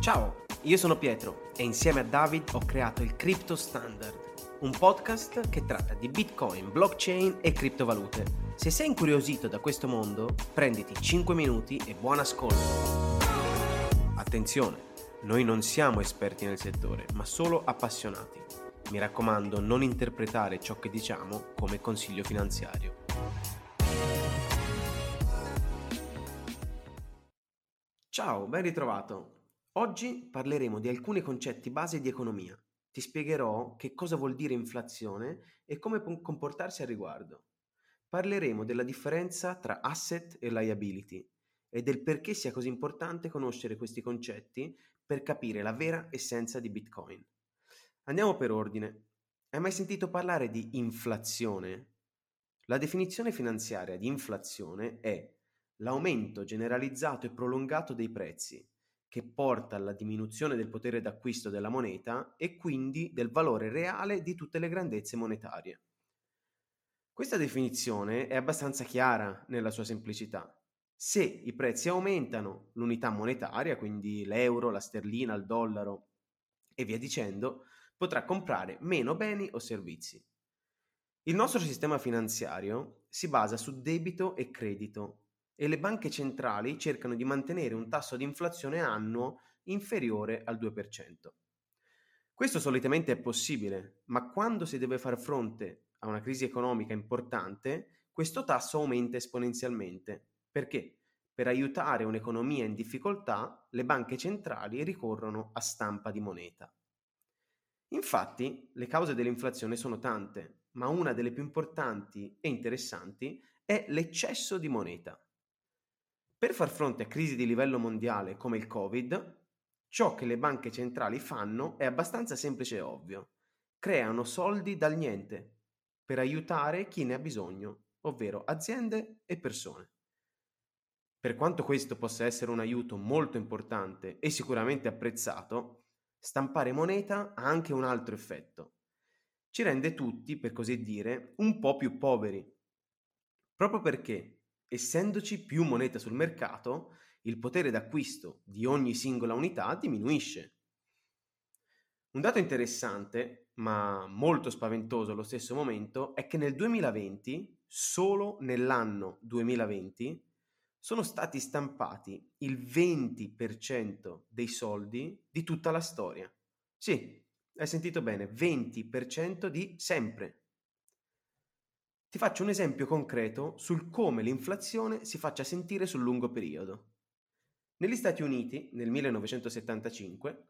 Ciao, io sono Pietro e insieme a David ho creato il Crypto Standard, un podcast che tratta di Bitcoin, blockchain e criptovalute. Se sei incuriosito da questo mondo, prenditi 5 minuti e buon ascolto. Attenzione, noi non siamo esperti nel settore, ma solo appassionati. Mi raccomando, non interpretare ciò che diciamo come consiglio finanziario. Ciao, ben ritrovato. Oggi parleremo di alcuni concetti base di economia. Ti spiegherò che cosa vuol dire inflazione e come comportarsi al riguardo. Parleremo della differenza tra asset e liability e del perché sia così importante conoscere questi concetti per capire la vera essenza di Bitcoin. Andiamo per ordine. Hai mai sentito parlare di inflazione? La definizione finanziaria di inflazione è l'aumento generalizzato e prolungato dei prezzi che porta alla diminuzione del potere d'acquisto della moneta e quindi del valore reale di tutte le grandezze monetarie. Questa definizione è abbastanza chiara nella sua semplicità. Se i prezzi aumentano, l'unità monetaria, quindi l'euro, la sterlina, il dollaro e via dicendo, potrà comprare meno beni o servizi. Il nostro sistema finanziario si basa su debito e credito e le banche centrali cercano di mantenere un tasso di inflazione annuo inferiore al 2%. Questo solitamente è possibile, ma quando si deve far fronte a una crisi economica importante, questo tasso aumenta esponenzialmente. Perché? Per aiutare un'economia in difficoltà, le banche centrali ricorrono a stampa di moneta. Infatti, le cause dell'inflazione sono tante, ma una delle più importanti e interessanti è l'eccesso di moneta. Per far fronte a crisi di livello mondiale come il Covid, ciò che le banche centrali fanno è abbastanza semplice e ovvio. Creano soldi dal niente per aiutare chi ne ha bisogno, ovvero aziende e persone. Per quanto questo possa essere un aiuto molto importante e sicuramente apprezzato, stampare moneta ha anche un altro effetto. Ci rende tutti, per così dire, un po' più poveri. Proprio perché essendoci più moneta sul mercato, il potere d'acquisto di ogni singola unità diminuisce. Un dato interessante, ma molto spaventoso allo stesso momento, è che nel 2020, solo nell'anno 2020, sono stati stampati il 20% dei soldi di tutta la storia. Sì, hai sentito bene, 20% di sempre. Ti faccio un esempio concreto sul come l'inflazione si faccia sentire sul lungo periodo. Negli Stati Uniti, nel 1975,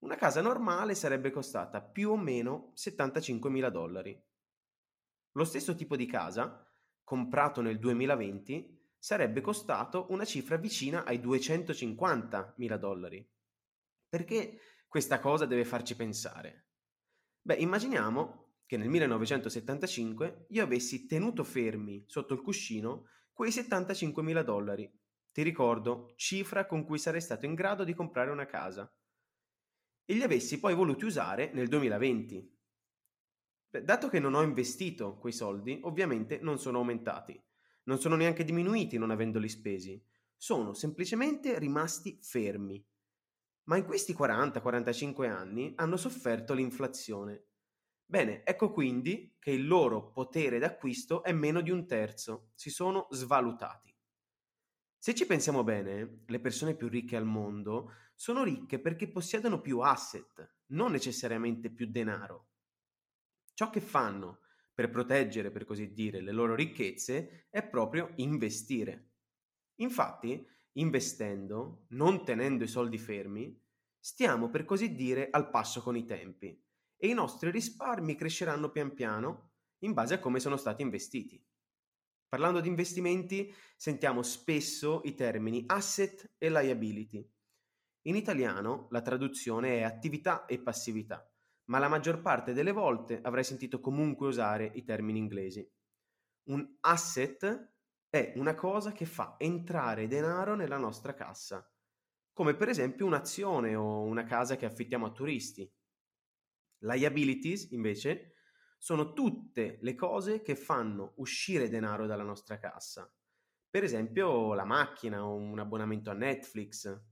una casa normale sarebbe costata più o meno 75 mila dollari. Lo stesso tipo di casa, comprato nel 2020, sarebbe costato una cifra vicina ai 250 mila dollari. Perché questa cosa deve farci pensare? Beh, immaginiamo che nel 1975 io avessi tenuto fermi sotto il cuscino quei 75 mila dollari. Ti ricordo, cifra con cui sarei stato in grado di comprare una casa. E li avessi poi voluti usare nel 2020. Beh, dato che non ho investito quei soldi, ovviamente non sono aumentati. Non sono neanche diminuiti non avendoli spesi. Sono semplicemente rimasti fermi. Ma in questi 40-45 anni hanno sofferto l'inflazione Bene, ecco quindi che il loro potere d'acquisto è meno di un terzo, si sono svalutati. Se ci pensiamo bene, le persone più ricche al mondo sono ricche perché possiedono più asset, non necessariamente più denaro. Ciò che fanno per proteggere, per così dire, le loro ricchezze è proprio investire. Infatti, investendo, non tenendo i soldi fermi, stiamo per così dire al passo con i tempi e i nostri risparmi cresceranno pian piano in base a come sono stati investiti. Parlando di investimenti, sentiamo spesso i termini asset e liability. In italiano la traduzione è attività e passività, ma la maggior parte delle volte avrai sentito comunque usare i termini inglesi. Un asset è una cosa che fa entrare denaro nella nostra cassa, come per esempio un'azione o una casa che affittiamo a turisti. Liabilities, invece, sono tutte le cose che fanno uscire denaro dalla nostra cassa. Per esempio la macchina o un abbonamento a Netflix.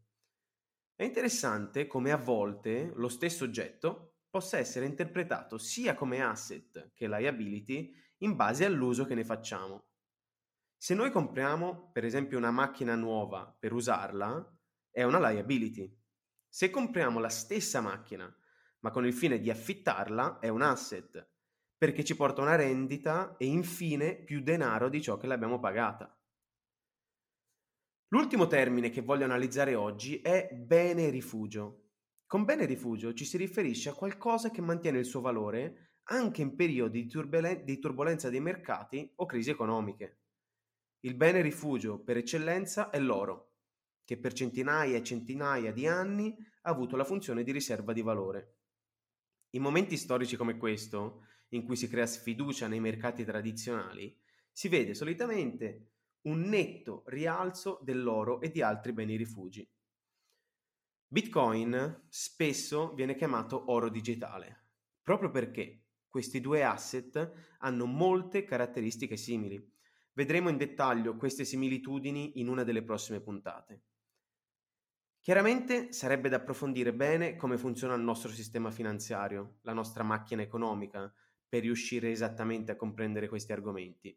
È interessante come a volte lo stesso oggetto possa essere interpretato sia come asset che liability in base all'uso che ne facciamo. Se noi compriamo, per esempio, una macchina nuova per usarla, è una liability. Se compriamo la stessa macchina, ma con il fine di affittarla, è un asset, perché ci porta una rendita e infine più denaro di ciò che l'abbiamo pagata. L'ultimo termine che voglio analizzare oggi è bene rifugio. Con bene rifugio ci si riferisce a qualcosa che mantiene il suo valore anche in periodi di, turbole- di turbolenza dei mercati o crisi economiche. Il bene rifugio per eccellenza è l'oro, che per centinaia e centinaia di anni ha avuto la funzione di riserva di valore. In momenti storici come questo, in cui si crea sfiducia nei mercati tradizionali, si vede solitamente un netto rialzo dell'oro e di altri beni rifugi. Bitcoin spesso viene chiamato oro digitale, proprio perché questi due asset hanno molte caratteristiche simili. Vedremo in dettaglio queste similitudini in una delle prossime puntate. Chiaramente sarebbe da approfondire bene come funziona il nostro sistema finanziario, la nostra macchina economica, per riuscire esattamente a comprendere questi argomenti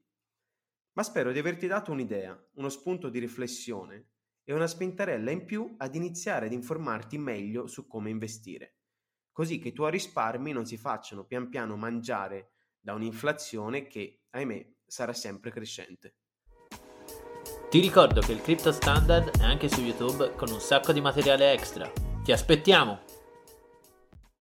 ma spero di averti dato un'idea, uno spunto di riflessione e una spintarella in più ad iniziare ad informarti meglio su come investire, così che i tuoi risparmi non si facciano pian piano mangiare da un'inflazione che, ahimè, sarà sempre crescente. Ti ricordo che il Crypto Standard è anche su YouTube con un sacco di materiale extra. Ti aspettiamo!